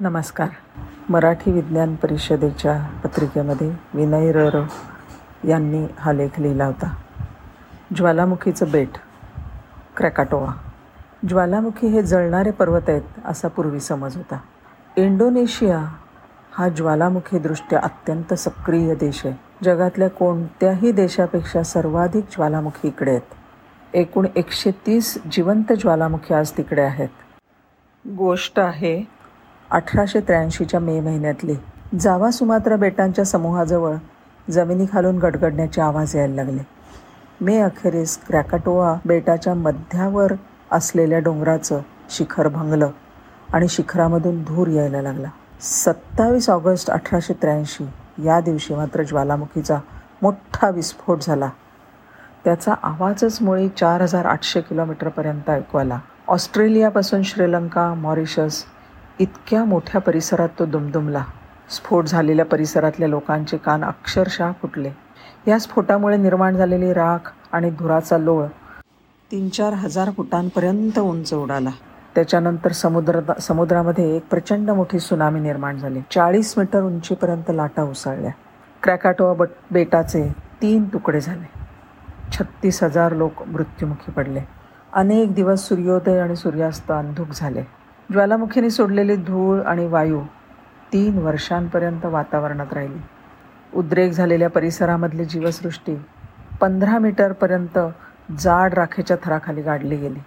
नमस्कार. मराठी विज्ञान परिषदेच्या पत्रिकेमध्ये विनय रर यांनी हा लेख लिहिला होता. ज्वालामुखीचं बेट क्रॅकाटोवा ज्वालामुखी हे जळणारे पर्वत आहेत असा पूर्वी समज होता. इंडोनेशिया हा ज्वालामुखीदृष्ट्या अत्यंत सक्रिय देश आहे. जगातल्या कोणत्याही देशापेक्षा सर्वाधिक ज्वालामुखी इकडे आहेत. एकूण एकशे तीस जिवंत ज्वालामुखी आज तिकडे आहेत. गोष्ट आहे अठराशे त्र्याऐंशीच्या मे महिन्यातली जावा सुमात्रा बेटांच्या समूहाजवळ जमिनीखालून गडगडण्याचे आवाज यायला लागले. मे अखेरीस क्रॅकाटोआ बेटाच्या मध्यावर असलेल्या डोंगराचं शिखर भंगलं आणि शिखरामधून धूर यायला लागला. सत्तावीस ऑगस्ट अठराशे त्र्याऐंशी या दिवशी मात्र ज्वालामुखीचा मोठा विस्फोट झाला. त्याचा आवाजच मुळी चार हजार आठशे किलोमीटरपर्यंत ऐकू आला. ऑस्ट्रेलियापासून श्रीलंका मॉरिशस इतक्या मोठ्या परिसरात तो दुमदुमला. स्फोट झालेल्या परिसरातल्या लोकांचे कान अक्षरशः फुटले. या स्फोटामुळे निर्माण झालेली राख आणि धुराचा लोळ तीन चार हजार फुटांपर्यंत उंच उडाला. त्याच्यानंतर समुद्र समुद्रामध्ये एक प्रचंड मोठी सुनामी निर्माण झाली. चाळीस मीटर उंचीपर्यंत लाटा उसळल्या. क्रॅकाटोआ बट बेटाचे तीन तुकडे झाले. छत्तीस हजार लोक मृत्युमुखी पडले. अनेक दिवस सूर्योदय आणि सूर्यास्त अंधुक झाले. ज्वालामुखीने सोडलेली धूळ आणि वायू तीन वर्षांपर्यंत वातावरणात राहिली. उद्रेक झालेल्या परिसरामधली जीवसृष्टी पंधरा मीटरपर्यंत जाड राखेच्या थराखाली गाडली गेली.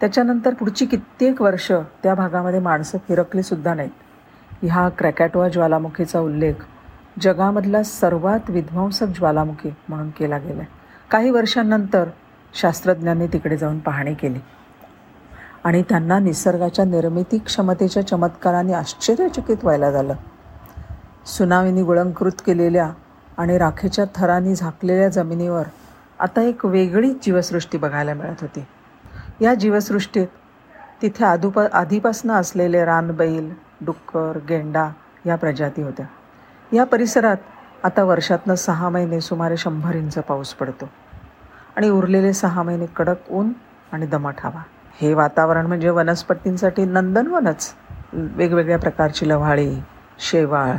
त्याच्यानंतर पुढची कित्येक वर्ष त्या भागामध्ये माणसं फिरकलीसुद्धा नाहीत. ह्या क्रॅकॅटोआ ज्वालामुखीचा उल्लेख जगामधला सर्वात विध्वंसक ज्वालामुखी म्हणून केला गेला काही वर्षांनंतर शास्त्रज्ञांनी तिकडे जाऊन पाहणी केली. आणि त्यांना निसर्गाच्या निर्मिती क्षमतेच्या चमत्काराने आश्चर्यचकित व्हायला झालं. सुनामीनी गुळंकृत केलेल्या आणि राखेच्या थरांनी झाकलेल्या जमिनीवर आता एक वेगळीच जीवसृष्टी बघायला मिळत होती. या जीवसृष्टीत तिथे आधुपा आधीपासनं असलेले रानबैल डुक्कर गेंडा या प्रजाती होत्या. या परिसरात आता वर्षातनं सहा महिने सुमारे शंभर इंच पाऊस पडतो आणि उरलेले सहा महिने कडक ऊन आणि दमट हवा. हे वातावरण म्हणजे वनस्पतींसाठी नंदनवनच. वेगवेगळ्या प्रकारची लव्हाळी शेवाळ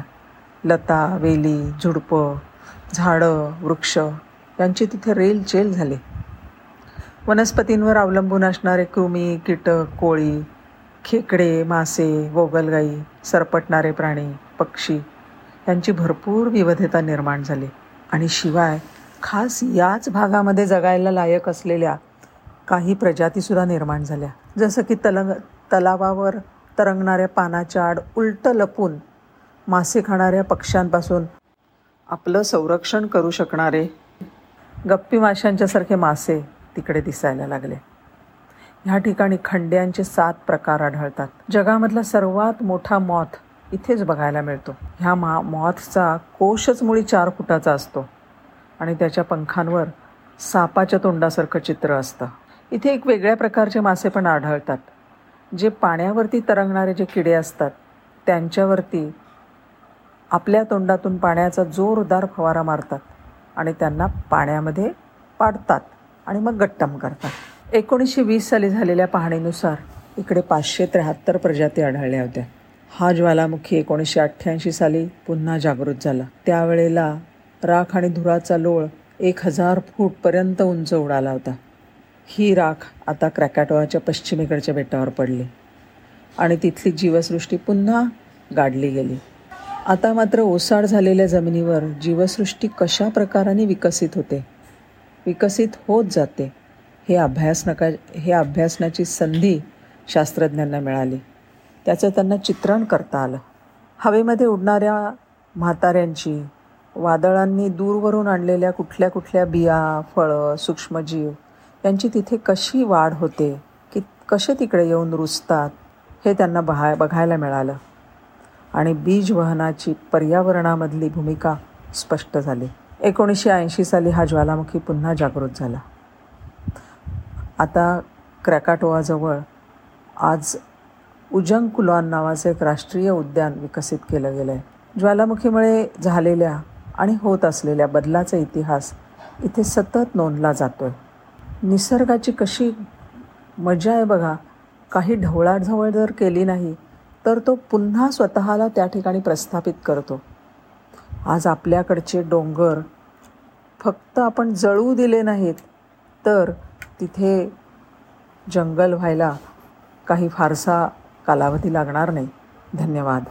लता वेली झुडपं झाडं वृक्ष यांची तिथे रेलचेल झाली. वनस्पतींवर अवलंबून असणारे कृमी कीटक कोळी खेकडे मासे गोगलगाई सरपटणारे प्राणी पक्षी यांची भरपूर विविधता निर्माण झाली. आणि शिवाय खास याच भागामध्ये जगायला लायक असलेल्या काही प्रजातीसुद्धा निर्माण झाल्या. जसं की तलंग तलावावर तरंगणाऱ्या पानाच्या आड उलटं लपून मासे खाणाऱ्या पक्ष्यांपासून आपलं संरक्षण करू शकणारे गप्पी माशांच्यासारखे मासे तिकडे दिसायला लागले. ह्या ठिकाणी खंड्यांचे सात प्रकार आढळतात. जगामधला सर्वात मोठा मॉथ इथेच बघायला मिळतो. ह्या मा मॉथचा कोशच मुळी चार फुटाचा असतो आणि त्याच्या पंखांवर सापाच्या तोंडासारखं चित्र असतं. इथे एक वेगळ्या प्रकारचे मासे पण आढळतात. जे पाण्यावरती तरंगणारे जे किडे असतात त्यांच्यावरती आपल्या तोंडातून पाण्याचा जोरदार फवारा मारतात आणि त्यांना पाण्यामध्ये पाडतात आणि मग गट्टम करतात एकोणीसशे वीस साली झालेल्या पाहणीनुसार इकडे पाचशे त्र्याहत्तर प्रजाती आढळल्या होत्या. हा ज्वालामुखी एकोणीसशे अठ्ठ्याऐंशी साली पुन्हा जागृत झाला. त्यावेळेला राख आणि धुराचा लोळ एक हजार फूटपर्यंत उंच उडाला होता. ही राख आता क्रॅकाटोआच्या पश्चिमेकडच्या बेटावर पडली. आणि तिथली जीवसृष्टी पुन्हा गाडली गेली. आता मात्र ओसाड झालेल्या जमिनीवर जीवसृष्टी कशा प्रकाराने विकसित होते? विकसित होत जाते हे अभ्यास नका हे अभ्यासण्याची संधी शास्त्रज्ञांना मिळाली. त्याचं त्यांना चित्रण करता आलं. हवेमध्ये उडणाऱ्या म्हाताऱ्यांची वादळांनी दूरवरून आणलेल्या कुठल्या कुठल्या बिया फळं सूक्ष्मजीव त्यांची तिथे कशी वाढ होते की कसे तिकडे येऊन रुजतात हे त्यांना बहा बघायला मिळालं. आणि बीजवहनाची पर्यावरणामधली भूमिका स्पष्ट झाली. एकोणीसशे ऐंशी साली हा ज्वालामुखी पुन्हा जागृत झाला. आता क्रॅकाटोआजवळ आज उजंग नावाचं एक राष्ट्रीय उद्यान विकसित केलं गेलं आहे ज्वालामुखीमुळे झालेल्या आणि होत असलेल्या बदलाचा इतिहास इथे सतत नोंदला जातो आहे निसर्गाची कशी मजा आहे बघा. काही ढवळाढवळ जर केली नाही तर तो पुन्हा स्वतःला त्या ठिकाणी प्रस्थापित करतो. आज आपल्याकडचे डोंगर फक्त आपण जळू दिले नाहीत तर तिथे जंगल व्हायला काही फारसा कालावधी लागणार नाही. धन्यवाद.